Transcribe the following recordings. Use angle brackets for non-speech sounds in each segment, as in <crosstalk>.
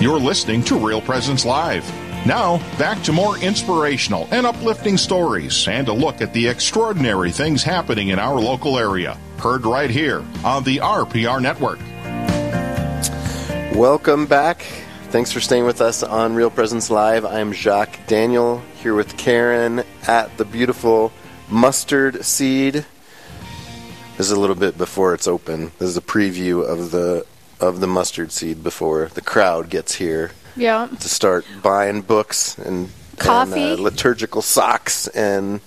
You're listening to Real Presence Live. Now, back to more inspirational and uplifting stories and a look at the extraordinary things happening in our local area. Heard right here on the RPR Network. Welcome back. Thanks for staying with us on Real Presence Live. I'm Jacques Daniel here with Karen at the beautiful Mustard Seed. This is a little bit before it's open. This is a preview of the of the mustard seed before the crowd gets here. Yeah. To start buying books and coffee, and, uh, liturgical socks, and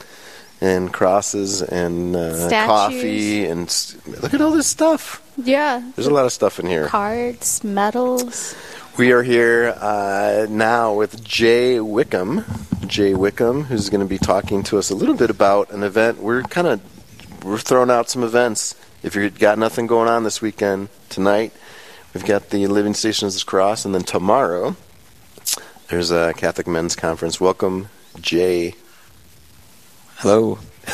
and crosses and uh, coffee and st- look at all this stuff. Yeah. There's a lot of stuff in here. Cards, medals. We are here uh, now with Jay Wickham. Jay Wickham, who's going to be talking to us a little bit about an event. We're kind of we're throwing out some events. If you've got nothing going on this weekend, tonight we've got the Living Stations of the Cross, and then tomorrow there's a Catholic Men's Conference. Welcome, Jay. Hello. <laughs>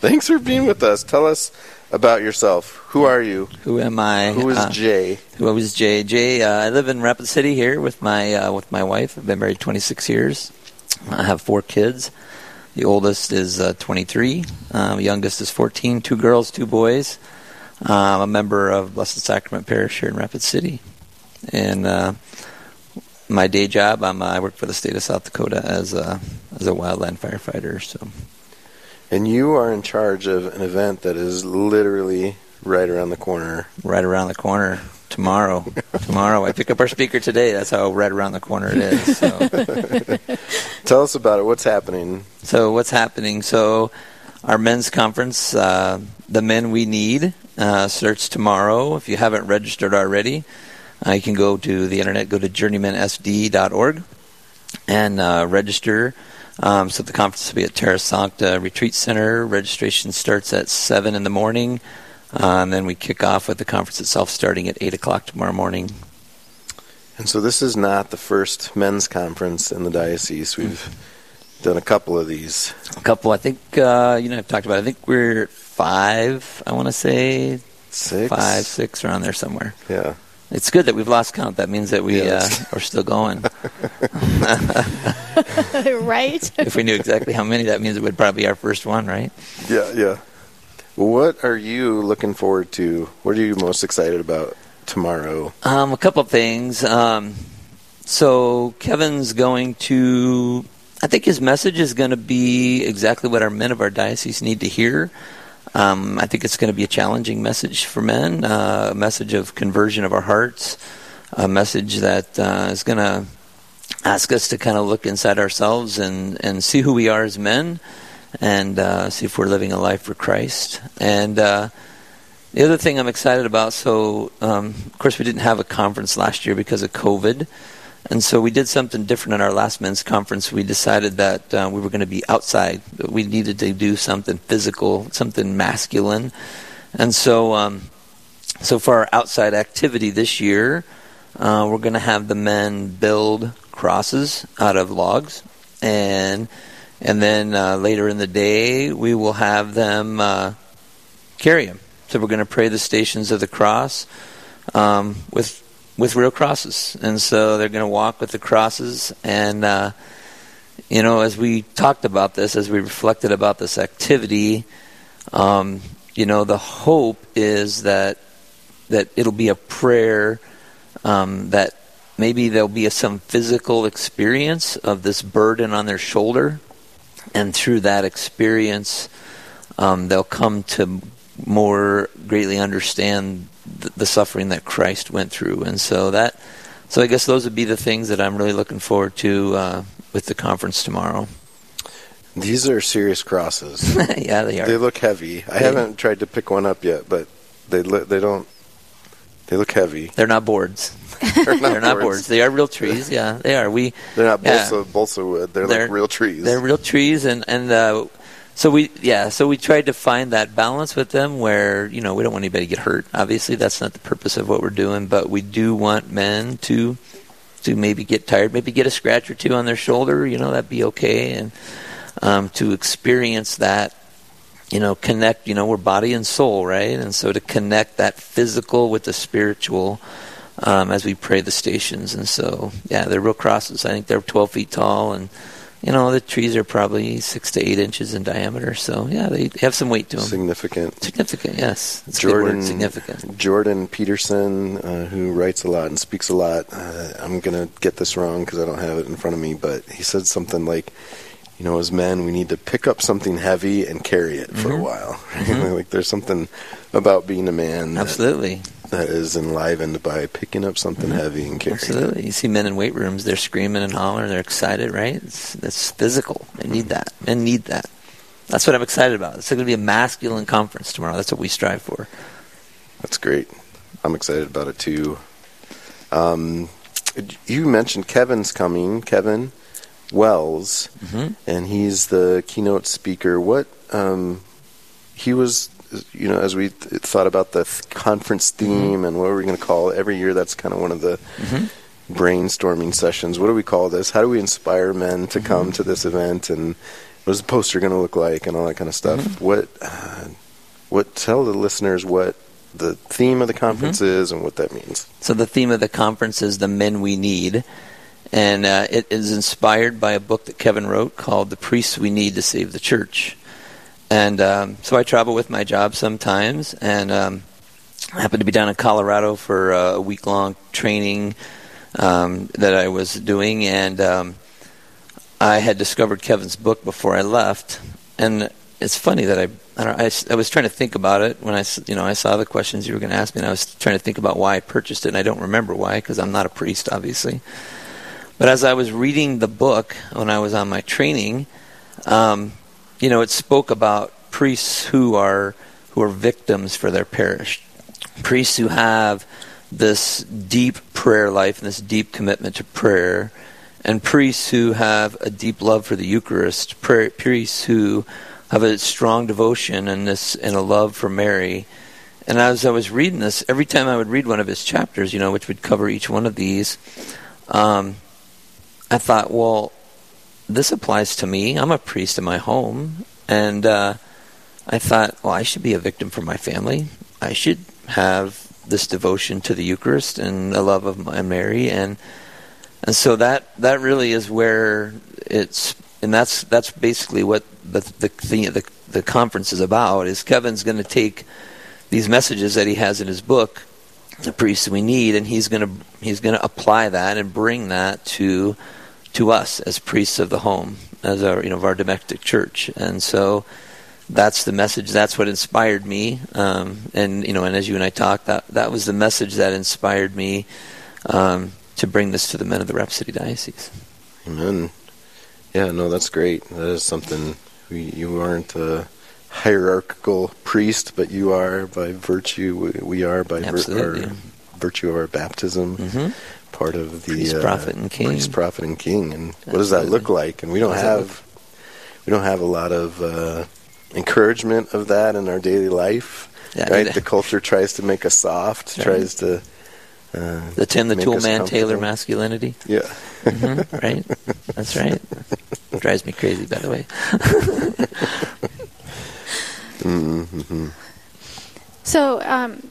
Thanks for being with us. Tell us about yourself. Who are you? Who am I? Who is uh, Jay? Who is Jay? Jay. Uh, I live in Rapid City here with my uh, with my wife. I've been married 26 years. I have four kids. The oldest is uh, 23. Um, youngest is 14. Two girls, two boys. I'm a member of Blessed Sacrament Parish here in Rapid City, and uh, my day job, I'm, I work for the state of South Dakota as a as a wildland firefighter. So. And you are in charge of an event that is literally right around the corner. Right around the corner tomorrow. <laughs> tomorrow, I pick up our speaker today. That's how right around the corner it is. So. <laughs> Tell us about it. What's happening? So what's happening? So our men's conference, uh, the men we need, uh, starts tomorrow. If you haven't registered already, uh, you can go to the internet, go to journeymansd.org, and uh, register. Um, so the conference will be at Terra Sancta Retreat Center. Registration starts at seven in the morning, uh, and then we kick off with the conference itself starting at eight o'clock tomorrow morning. And so this is not the first men's conference in the diocese. We've done a couple of these. A couple, I think. Uh, you know, I've talked about. It. I think we're five. I want to say five, six around there somewhere. Yeah. It's good that we've lost count. That means that we Yes. uh, are still going. <laughs> right? <laughs> if we knew exactly how many, that means it would probably be our first one, right? Yeah, yeah. What are you looking forward to? What are you most excited about tomorrow? Um, a couple of things. Um, so Kevin's going to. I think his message is going to be exactly what our men of our diocese need to hear. Um, I think it's going to be a challenging message for men, uh, a message of conversion of our hearts, a message that uh, is going to ask us to kind of look inside ourselves and, and see who we are as men and uh, see if we're living a life for Christ. And uh, the other thing I'm excited about, so um, of course we didn't have a conference last year because of COVID. And so we did something different in our last men's conference. We decided that uh, we were going to be outside. We needed to do something physical, something masculine. And so, um, so for our outside activity this year, uh, we're going to have the men build crosses out of logs, and and then uh, later in the day we will have them uh, carry them. So we're going to pray the stations of the cross um, with with real crosses, and so they're going to walk with the crosses. And uh, you know, as we talked about this, as we reflected about this activity, um, you know, the hope is that that it'll be a prayer um, that maybe there'll be a, some physical experience of this burden on their shoulder, and through that experience, um, they'll come to more greatly understand the, the suffering that Christ went through, and so that. So I guess those would be the things that I'm really looking forward to uh, with the conference tomorrow. These are serious crosses. <laughs> yeah, they are. They look heavy. I They- haven't tried to pick one up yet, but they look they don't they look heavy. They're not boards. <laughs> They're not, They're not boards. boards. They are real trees. Yeah, they are. We They're not yeah. balsa balsa wood. They're, They're- like real trees. They're real trees, and and uh, so we yeah, so we tried to find that balance with them where you know we don't want anybody to get hurt. Obviously, that's not the purpose of what we're doing, but we do want men to to maybe get tired, maybe get a scratch or two on their shoulder. You know, that'd be okay, and um, to experience that. You know, connect. You know, we're body and soul, right? And so to connect that physical with the spiritual, um, as we pray the stations. And so, yeah, they're real crosses. I think they're 12 feet tall, and you know the trees are probably six to eight inches in diameter. So, yeah, they have some weight to them. Significant. Significant, yes. A good Jordan significant. Jordan Peterson, uh, who writes a lot and speaks a lot. Uh, I'm gonna get this wrong because I don't have it in front of me, but he said something like, "You know, as men, we need to pick up something heavy and carry it for a Mhm. while." <laughs> Mhm. like there's something about being a man Absolutely. That is enlivened by picking up something heavy and carrying it. Absolutely. You see men in weight rooms, they're screaming and hollering, they're excited, right? It's, it's physical. They need that. Men need that. That's what I'm excited about. It's going to be a masculine conference tomorrow. That's what we strive for. That's great. I'm excited about it too. Um, you mentioned Kevin's coming, Kevin Wells, Mhm. and he's the keynote speaker. What um, he was, you know, as we th- thought about the th- conference theme and what are we going to call it every year, that's kind of one of the Mhm. brainstorming sessions. What do we call this? How do we inspire men to come to this event and what is the poster going to look like and all that kind of stuff? What, uh, what? Tell the listeners what the theme of the conference is and what that means. So the theme of the conference is the men we need, and uh, it is inspired by a book that Kevin wrote called "The Priests We Need to Save the Church." And um, so I travel with my job sometimes, and um, I happened to be down in Colorado for uh, a week long training um, that I was doing, and um, I had discovered Kevin's book before I left, and it's funny that I I, I I was trying to think about it when I you know I saw the questions you were going to ask me, and I was trying to think about why I purchased it, and I don't remember why because I'm not a priest, obviously. But as I was reading the book when I was on my training, um, you know, it spoke about priests who are who are victims for their parish, priests who have this deep prayer life and this deep commitment to prayer, and priests who have a deep love for the Eucharist, prayer, priests who have a strong devotion and this and a love for Mary. And as I was reading this, every time I would read one of his chapters, you know, which would cover each one of these, um, I thought, well, this applies to me. I'm a priest in my home, and uh, I thought, well, I should be a victim for my family. I should have this devotion to the Eucharist and a love of Mary, and and so that that really is where it's, and that's that's basically what the the the, the, the conference is about. Is Kevin's going to take these messages that he has in his book, the priests we need, and he's going to he's going to apply that and bring that to to us as priests of the home, as our you know of our domestic church, and so that's the message. That's what inspired me, um, and you know, and as you and I talked, that that was the message that inspired me um, to bring this to the men of the Rapid City Diocese. Amen. Yeah, no, that's great. That is something we, you aren't a hierarchical priest, but you are by virtue. We, are by vir- virtue of our baptism. hmm Part of the Priest, uh, prophet, and king. Priest, prophet, and king. And what does that look like? And we don't What does that have we don't have a lot of uh, encouragement of that in our daily life. Yeah, right? the- The culture tries to make us soft. Right. Tries to. Uh, The Tim the Tool Man Taylor comfortable. masculinity. Yeah. hmm right? That's right. <laughs> Drives me crazy, by the way. mm-hmm. So, um,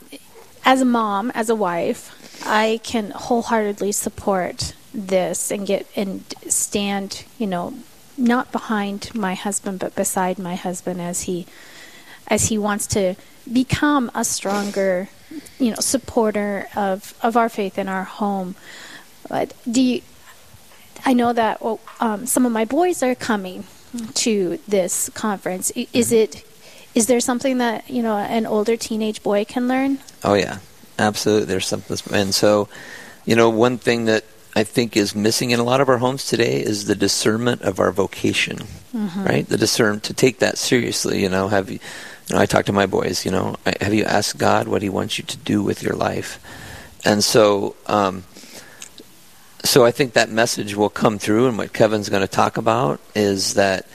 as a mom, as a wife, I can wholeheartedly support this and get and stand, you know, not behind my husband, but beside my husband as he as he wants to become a stronger, you know, supporter of of our faith in our home. But do you, I know that um, some of my boys are coming to this conference. Is it is there something that you know an older teenage boy can learn? Oh yeah, absolutely. There's something, and so, you know, one thing that I think is missing in a lot of our homes today is the discernment of our vocation, right? The discern to take that seriously. You know, have you? You know, I talk to my boys. You know, have you asked God what He wants you to do with your life? And so, um, so I think that message will come through, and what Kevin's going to talk about is that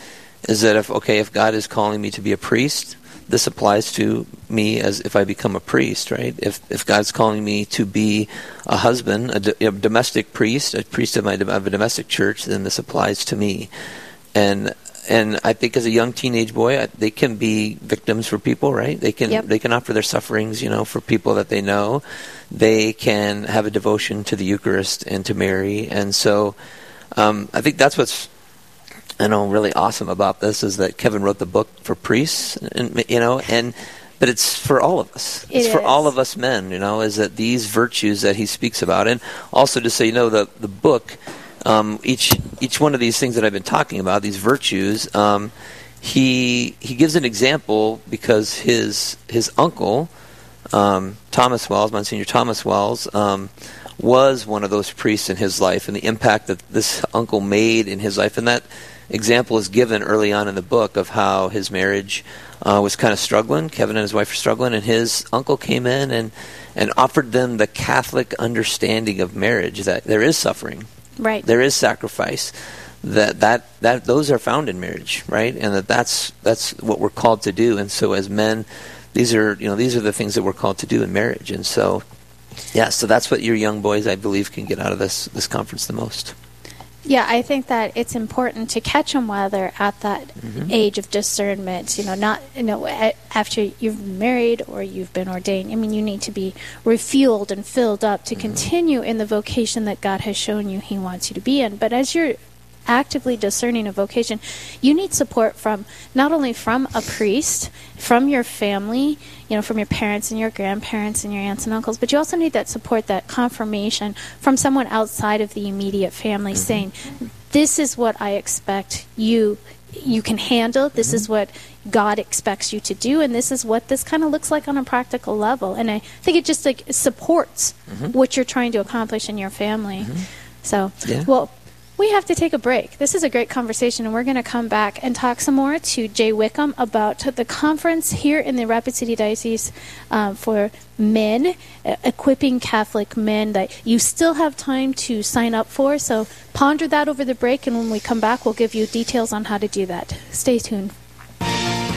is that if okay, if God is calling me to be a priest, this applies to me as if I become a priest, right? If if God's calling me to be a husband, a, do- a domestic priest, a priest of my of a domestic church, then this applies to me, and and I think as a young teenage boy, I- they can be victims for people, right? They can Yep. they can offer their sufferings, you know, for people that they know. They can have a devotion to the Eucharist and to Mary, and so um, I think that's what's I know really awesome about this is that Kevin wrote the book for priests, and you know, and but it's for all of us. It it's for all of us men. You know, is that these virtues that he speaks about, and also to say, you know, the the book, um, each each one of these things that I've been talking about, these virtues, um, he he gives an example because his his uncle, um, Thomas Wells, Monsignor Thomas Wells. Um, was one of those priests in his life, and the impact that this uncle made in his life, and that example is given early on in the book of how his marriage uh, was kind of struggling. Kevin and his wife were struggling, and his uncle came in and and offered them the Catholic understanding of marriage that there is suffering, Right. there is sacrifice. That that that those are found in marriage, right? And that that's that's what we're called to do. And so as men, these are you know these are the things that we're called to do in marriage. And so yeah, so that's what your young boys, I believe, can get out of this this conference the most. Yeah, I think that it's important to catch them while they're at that Mm-hmm. age of discernment. You know, not you know after you've been married or you've been ordained. I mean, you need to be refueled and filled up Mm-hmm. to continue in the vocation that God has shown you He wants you to be in. But as you're actively discerning a vocation, you need support from not only from a priest, from your family, you know, from your parents and your grandparents and your aunts and uncles, but you also need that support, that confirmation from someone outside of the immediate family mm-hmm. saying, "This is what I expect you you can handle. This is mm-hmm. what God expects you to do, and this is what this kind of looks like on a practical level." And I think it just like supports mm-hmm. what you're trying to accomplish in your family. So, Yeah. well, we have to take a break. This is a great conversation, and we're going to come back and talk some more to Jay Wickham about the conference here in the Rapid City Diocese um, for men, uh, equipping Catholic men that you still have time to sign up for. So ponder that over the break, and when we come back, we'll give you details on how to do that. Stay tuned.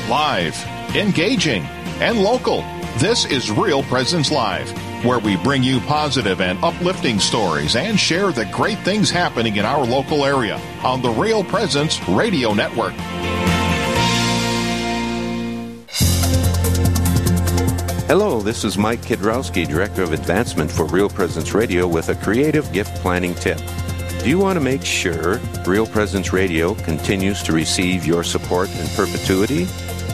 Live, engaging, and local. This is Real Presence Live, where we bring you positive and uplifting stories and share the great things happening in our local area on the Real Presence Radio Network. Hello, this is Mike Kidrowski, Director of Advancement for Real Presence Radio, with a creative gift planning tip. Do you want to make sure Real Presence Radio continues to receive your support in perpetuity?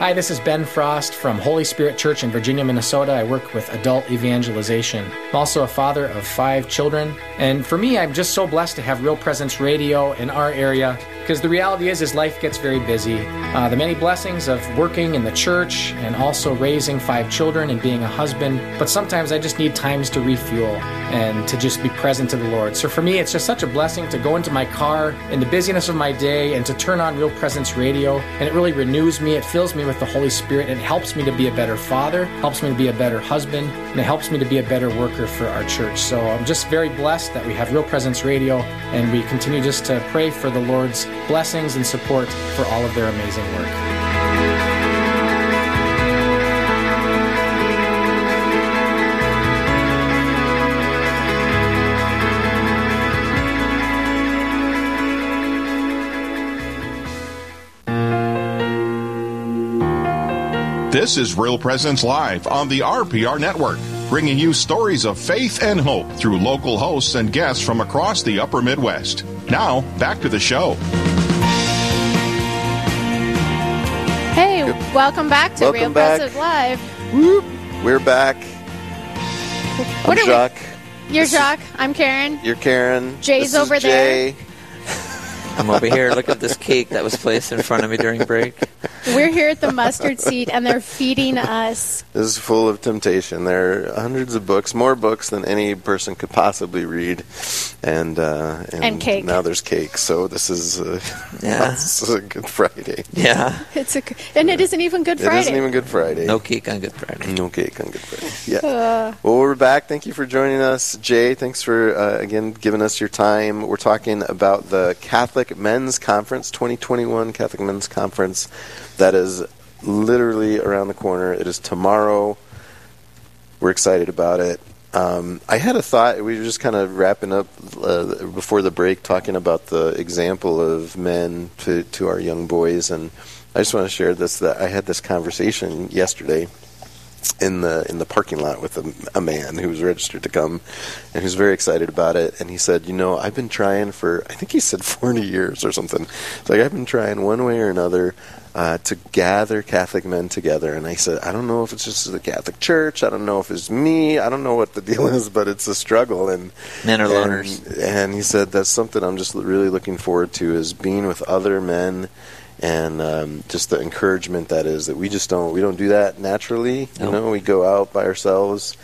Hi, this is Ben Frost from Holy Spirit Church in Virginia, Minnesota. I work with adult evangelization. I'm also a father of five children, and for me, I'm just so blessed to have Real Presence Radio in our area because the reality is, is life gets very busy. Uh, the many blessings of working in the church and also raising five children and being a husband, but sometimes I just need times to refuel and to just be present to the Lord. So for me, it's just such a blessing to go into my car in the busyness of my day and to turn on Real Presence Radio, and it really renews me. It fills me with the Holy Spirit. It helps me to be a better father, helps me to be a better husband, and it helps me to be a better worker for our church. So I'm just very blessed that we have Real Presence Radio, and we continue just to pray for the Lord's blessings and support for all of their amazing work. This is Real Presence Live on the RPR Network, bringing you stories of faith and hope through local hosts and guests from across the upper Midwest. Now, back to the show. Hey, welcome back to Welcome Real back. Presence Live. Whoop. We're back. What I'm are we- You're Jacques. I'm Karen. You're Karen. Jay's This is over there. Jay. I'm over here. Look at this cake that was placed in front of me during break. We're here at the mustard seed, and they're feeding us. This is full of temptation. There are hundreds of books, more books than any person could possibly read, and uh, and, And cake. Now there's cake. So this is uh, <laughs> Yeah. <laughs> this is a Good Friday. Yeah. It's a, and it isn't even Good Friday. It isn't even Good Friday. No cake on Good Friday. No cake on Good Friday. <sighs> Yeah. Uh, well, we're back. Thank you for joining us, Jay. Thanks for uh, again giving us your time. We're talking about the Catholic Men's Conference 2021 Catholic Men's Conference that is literally around the corner. It is tomorrow. We're excited about it. Um, I had a thought. We were just kind of wrapping up uh, before the break, talking about the example of men to to our young boys, and I just want to share this. That I had this conversation yesterday in the in the parking lot with a, a man who was registered to come, and who's very excited about it. And he said, "You know, I've been trying for I think he said 40 years or something. It's like I've been trying one way or another." Uh, to gather Catholic men together, and I said, I don't know if it's just the Catholic Church. I don't know if it's me. I don't know what the deal is, but it's a struggle. And Men are and- loners. and he said that's something I'm just really looking forward to is being with other men and um, just the encouragement that is that we just don't we don't do that naturally. You No. know, we go out by ourselves.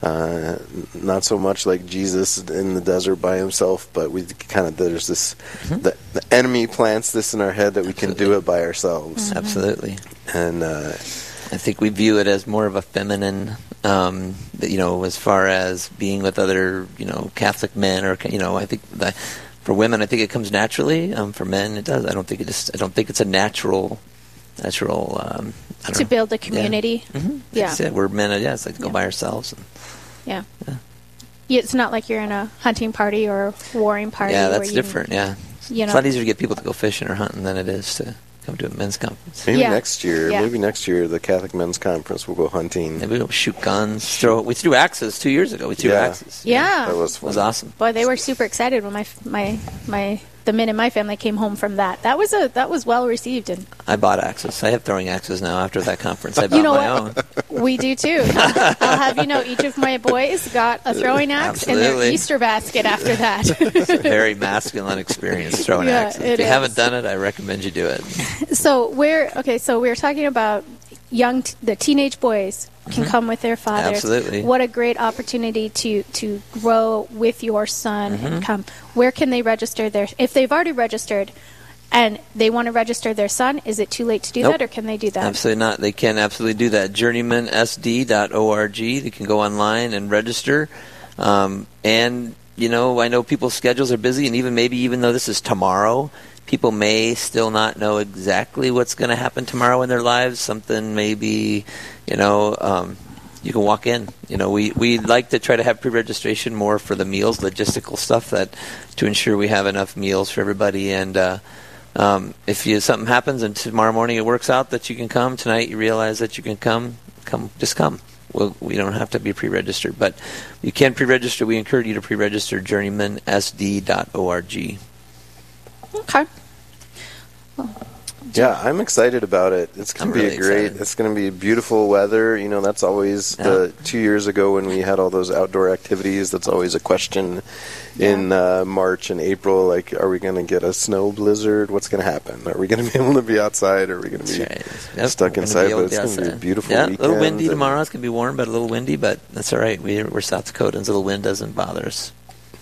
Uh, not so much like Jesus in the desert by himself, but we kind of there's this the, the enemy plants this in our head that we can do it by ourselves, Absolutely. and uh, I think we view it as more of a feminine, um, you know, as far as being with other, you know, Catholic men or, you know, I think that for women, I think it comes naturally. Um, for men, it does. I don't think it is. I don't think it's a natural, natural. Um, I don't to know. build a community. Yeah. That's. We're men. Yeah, it's like go Yeah. by ourselves. And, Yeah. Yeah. Yeah, It's not like you're in a hunting party or a warring party. yeah, that's different. Yeah, You it's a lot easier to get people to go fishing or hunting than it is to come to a men's conference. maybe Yeah. next year, Yeah. maybe next year the Catholic Men's Conference will go hunting. Maybe we'll shoot guns. Throw. We threw axes two years ago. We threw Yeah. axes. yeah. That was It was awesome. Boy, they were super excited when my my my the men in my family came home from that. That was a that was well received, and I bought axes. I have throwing axes now. After that conference, I <laughs> bought you know my what? own. We do too. <laughs> I'll, have you know, each of my boys got a throwing axe in their Easter basket after that. <laughs> It's a very masculine experience throwing Yeah, axes. If you is. haven't done it, I recommend you do it. so we're okay. So we're talking about young, t- the teenage boys can come with their fathers. Mm-hmm. Absolutely. What a great opportunity to to grow with your son Mm-hmm. and come. Where can they register their? If they've already registered. And they want to register their son. Is it too late to do Nope. that, or can they do that? Absolutely not. They can absolutely do that. JourneymanSD.org. They can go online and register. Um, and you know, I know people's schedules are busy, and even maybe even though this is tomorrow, people may still not know exactly what's going to happen tomorrow in their lives. Something maybe, you know. Um, you can walk in. You know, we we like to try to have pre-registration more for the meals, logistical stuff that to ensure we have enough meals for everybody. And uh, um, if you something happens and tomorrow morning it works out that you can come tonight, you realize that you can come, come, just come. We'll, we don't have to be pre-registered, but you can pre-register. We encourage you to pre-register journeymansd.org. Okay. Yeah, I'm excited about it. It's going I'm to be really a great. excited. It's going to be beautiful weather. You know, that's always the two years ago when we had all those outdoor activities. That's always a question in uh, March and April. Like, are we going to get a snow blizzard? What's going to happen? Are we going to be <laughs> able to be outside? Are we going to be That's right. Yep, stuck gonna inside? be able But it's to going to be a beautiful Yeah, a little windy and- tomorrow. It's going to be warm, but a little windy. But that's all right. We're, we're South Dakotans. A little wind doesn't bother us.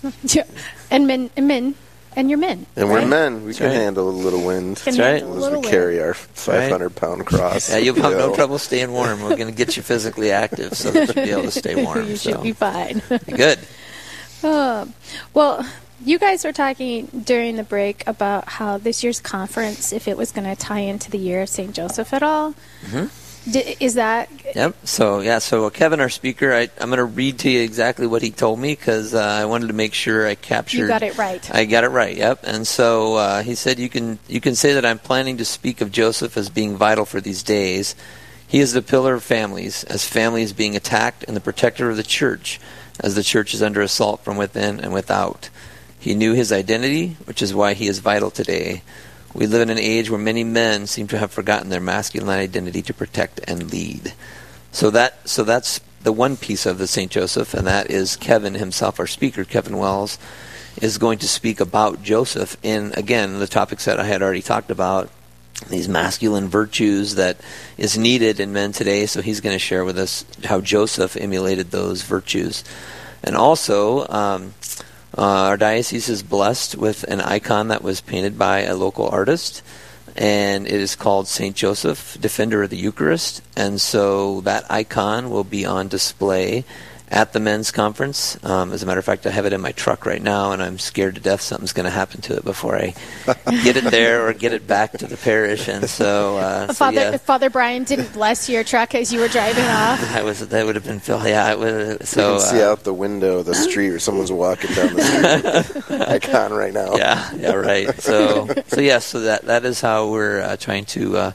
<laughs> Yeah. And men, and men, and you're men. And we're right? men. We That's can right. handle a little wind. That's right. handle a As little we wind. carry our 500 pound cross. Yeah, you'll have no trouble staying warm. We're going to get you physically active so that you'll be able to stay <laughs> warm. you so. should be fine. Good. Um, <laughs> well, you guys were talking during the break about how this year's conference, if it was going to tie into the year of St. Joseph at all, Mm-hmm. Di- is that Yep. So yeah. So Kevin, our speaker, I, I'm going to read to you exactly what he told me because uh, I wanted to make sure I captured. you got it right? I got it right. Yep. And so uh, he said, "You can you can say that I'm planning to speak of Joseph as being vital for these days. He is the pillar of families, as families being attacked, and the protector of the church, as the church is under assault from within and without. He knew his identity, which is why he is vital today." We live in an age where many men seem to have forgotten their masculine identity to protect and lead. So that so that's the one piece of the St. Joseph, and that is Kevin himself, our speaker, Kevin Wells. is going to speak about Joseph in again the topics that I had already talked about these masculine virtues that is needed in men today. So he's going to share with us how Joseph emulated those virtues, and also. Um, uh, our diocese is blessed with an icon that was painted by a local artist, and it is called St. Joseph, Defender of the Eucharist. And so that icon will be on display at the men's conference. Um, as a matter of fact, I have it in my truck right now, and I'm scared to death something's going to happen to it before I get it there or get it back to the parish. And so, uh, so Father yeah. Father Brian didn't bless your truck as you were driving off. <laughs> That was that would have been Phil. Yeah, it would. So you can see uh, out the window of the street, or someone's walking down the street. with <laughs> the icon right now. yeah, yeah, right. So, so yes, so that that is how we're uh, trying to uh,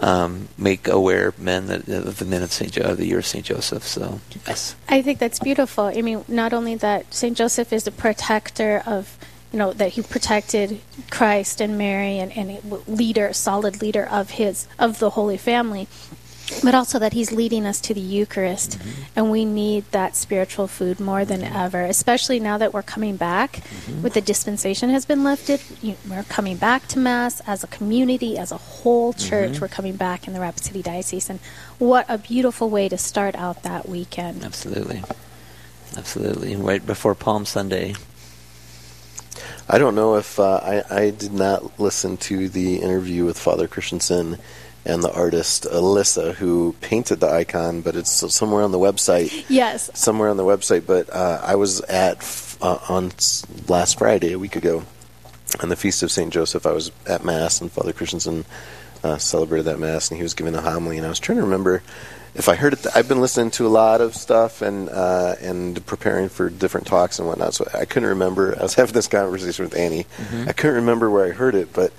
um, make aware men that of the men of Saint jo- of the year of Saint Joseph. So yes, I think that's beautiful. I mean, not only that Saint Joseph is the protector of, you know, that he protected Christ and Mary and, and a leader, solid leader of his of the Holy Family, but also that he's leading us to the Eucharist, mm-hmm. and we need that spiritual food more than ever, especially now that we're coming back, mm-hmm. with the dispensation has been lifted. You, we're coming back to Mass as a community, as a whole church. Mm-hmm. We're coming back in the Rapid City Diocese, and what a beautiful way to start out that weekend. absolutely, absolutely. Right before Palm Sunday. I don't know if uh, I, I did not listen to the interview with Father Christensen and the artist Alyssa who painted the icon, but it's somewhere on the website. Yes. Somewhere on the website. But uh, I was at uh, on last Friday, a week ago, on the feast of Saint Joseph. I was at Mass, and Father Christensen uh, celebrated that Mass, and he was giving a homily. And I was trying to remember if I heard it. I've been listening to a lot of stuff and uh, and preparing for different talks and whatnot. So I couldn't remember. I was having this conversation with Annie. I couldn't remember where I heard it, but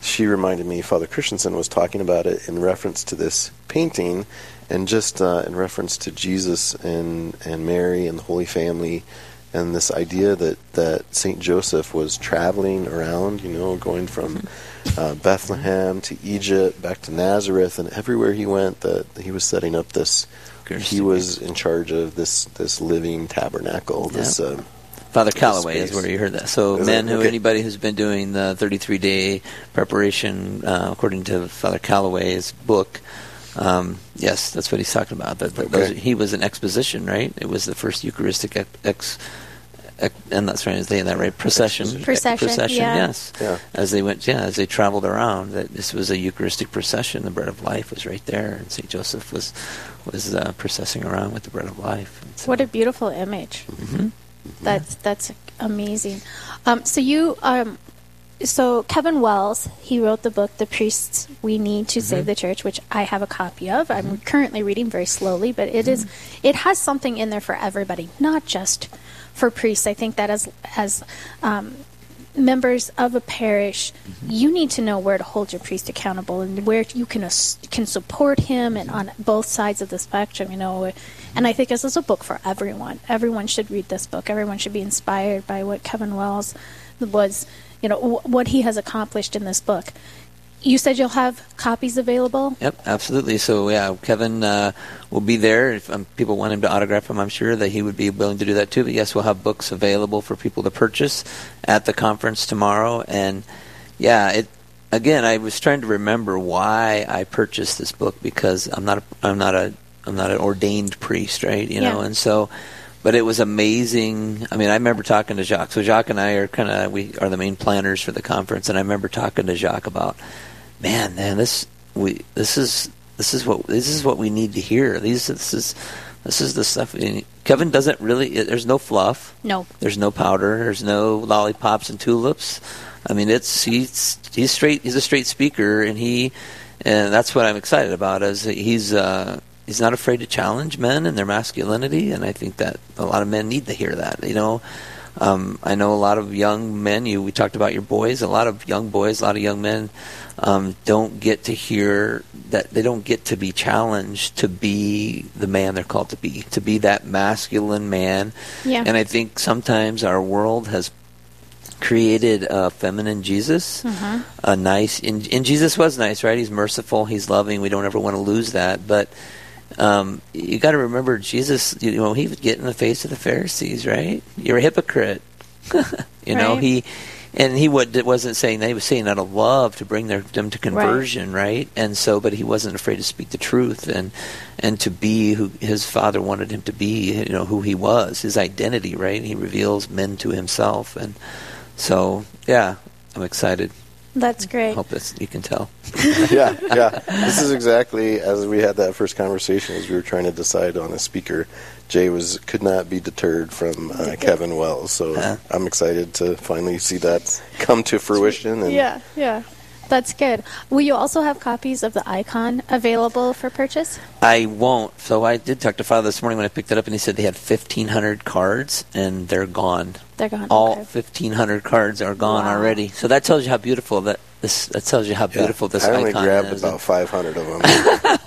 she reminded me Father Christensen was talking about it in reference to this painting, and just uh, in reference to Jesus and and Mary and the Holy Family. And this idea that, that Saint Joseph was traveling around, you know, going from uh, Bethlehem to Egypt, back to Nazareth, and everywhere he went, that he was setting up this. He was in charge of this this living tabernacle. This uh, Father Calloway is where you heard that. So, Is men it? who Okay. anybody who's been doing the 33 day preparation, uh, according to Father Calloway's book, um, yes, that's what he's talking about. That, that those, he was an exposition, right? It was the first Eucharistic ex. ex ex- and that's right, is saying that right? Procession, Procession, yeah. yes. Yeah. As they went, yeah, as they traveled around, that this was a Eucharistic procession. The bread of life was right there, and Saint Joseph was was uh, processing around with the bread of life. So- What a beautiful image. Mhm. That's that's amazing. Um, so you, um, so Kevin Wells, he wrote the book "The Priests We Need to Save the Church," which I have a copy of. I'm currently reading very slowly, but it is it has something in there for everybody, not just for priests. I think that as as um, members of a parish, mm-hmm. you need to know where to hold your priest accountable and where you can can support him and on both sides of the spectrum. You know, and I think this is a book for everyone. Everyone should read this book. Everyone should be inspired by what Kevin Wells was. You know wh- what he has accomplished in this book. You said you'll have copies available. Yep, absolutely. So yeah, Kevin uh, will be there. If um, people want him to autograph them, I'm sure that he would be willing to do that too. But yes, we'll have books available for people to purchase at the conference tomorrow. And yeah, it again, I was trying to remember why I purchased this book because I'm not a, I'm not a I'm not an ordained priest, right? You know, and so. But it was amazing. I mean, I remember talking to Jacques. So Jacques and I are kind of we are the main planners for the conference, and I remember talking to Jacques about man, man, this we this is this is what this is what we need to hear. These this is this is the stuff. Kevin doesn't really. There's no fluff. No. There's no powder. There's no lollipops and tulips. I mean, it's he's he's straight. He's a straight speaker, and he and that's what I'm excited about. Is that he's uh, he's not afraid to challenge men and their masculinity, and I think that a lot of men need to hear that. You know. Um, I know a lot of young men. You we talked about your boys. A lot of young boys, a lot of young men um, don't get to hear that they don't get to be challenged to be the man they're called to be, to be that masculine man. Yeah. And I think sometimes our world has created a feminine Jesus, Mhm. a nice. And, and Jesus was nice, right? He's merciful. He's loving. We don't ever want to lose that, but. Um, you got to remember, Jesus. You know, he would get in the face of the Pharisees, right? You're a hypocrite. <laughs> you know, Right. he and he would, wasn't saying that. He was saying out of love to bring their, them to conversion, right. And so, but he wasn't afraid to speak the truth and and to be who his father wanted him to be. You know, who he was, his identity, right. He reveals men to himself, and so yeah, I'm excited. That's great. I Hope that's you can tell. <laughs> yeah, yeah. This is exactly as we had that first conversation as we were trying to decide on a speaker. Jay was could not be deterred from uh, Kevin Wells, so Uh-huh. I'm excited to finally see that come to fruition. And Yeah, yeah. That's good. Will you also have copies of the icon available for purchase? I won't. So I did talk to Father this morning when I picked it up, and he said they had 1,500 cards, and they're gone. They're gone. All okay. 1,500 cards are gone Wow. already. So that tells you how beautiful that this. That tells you how Yeah, beautiful this I only grabbed about 500 of them. <laughs>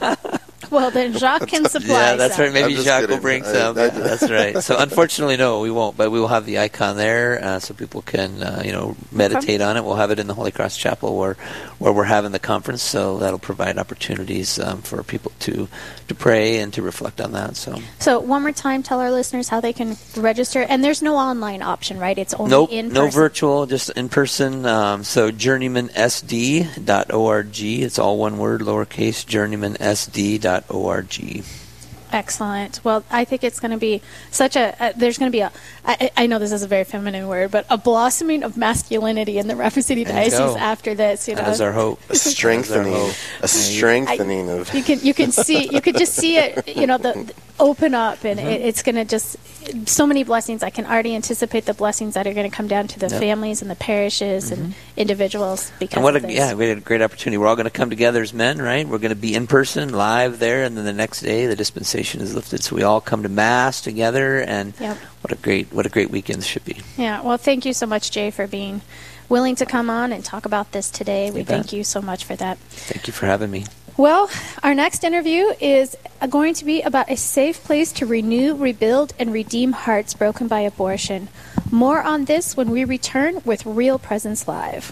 Well, then <laughs> Jacques can supply. yeah, that's some. right. Maybe I'm Jacques will kidding. bring I- some. I- that's right. So unfortunately, no, we won't. But we will have the icon there, uh, so people can, uh, you know, meditate on it. We'll have it in the Holy Cross Chapel where, where we're having the conference. So that'll provide opportunities um, for people to, to pray and to reflect on that. So So one more time, tell our listeners how they can register. And there's no online option, right? It's only Nope, in no virtual, just in person. Um, so journeymansd.org. It's all one word, lowercase, journeymansd.org org. Excellent. Well, I think it's going to be such a. Uh, there's going to be a. I, I know this is a very feminine word, but a blossoming of masculinity in the Rapid City There you Diocese go. after this. You know, <laughs> That is our hope. a strengthening, hope. a strengthening of. you can you can see you could just see it you know the, the open up and Mm-hmm. it, it's going to just so many blessings i can already anticipate the blessings that are going to come down to the Yep. families and the parishes and individuals because And what a this. yeah, we had a great opportunity. We're all going to come together as men, right? We're going to be in person, live there, and then the next day the dispensation is lifted, so we all come to mass together. And Yep. what a great what a great weekend this should be. yeah well thank you so much jay for being willing to come on and talk about this today we thank you so much for that Thank you for having me. well our next interview is going to be about a safe place to renew rebuild and redeem hearts broken by abortion more on this when we return with real presence live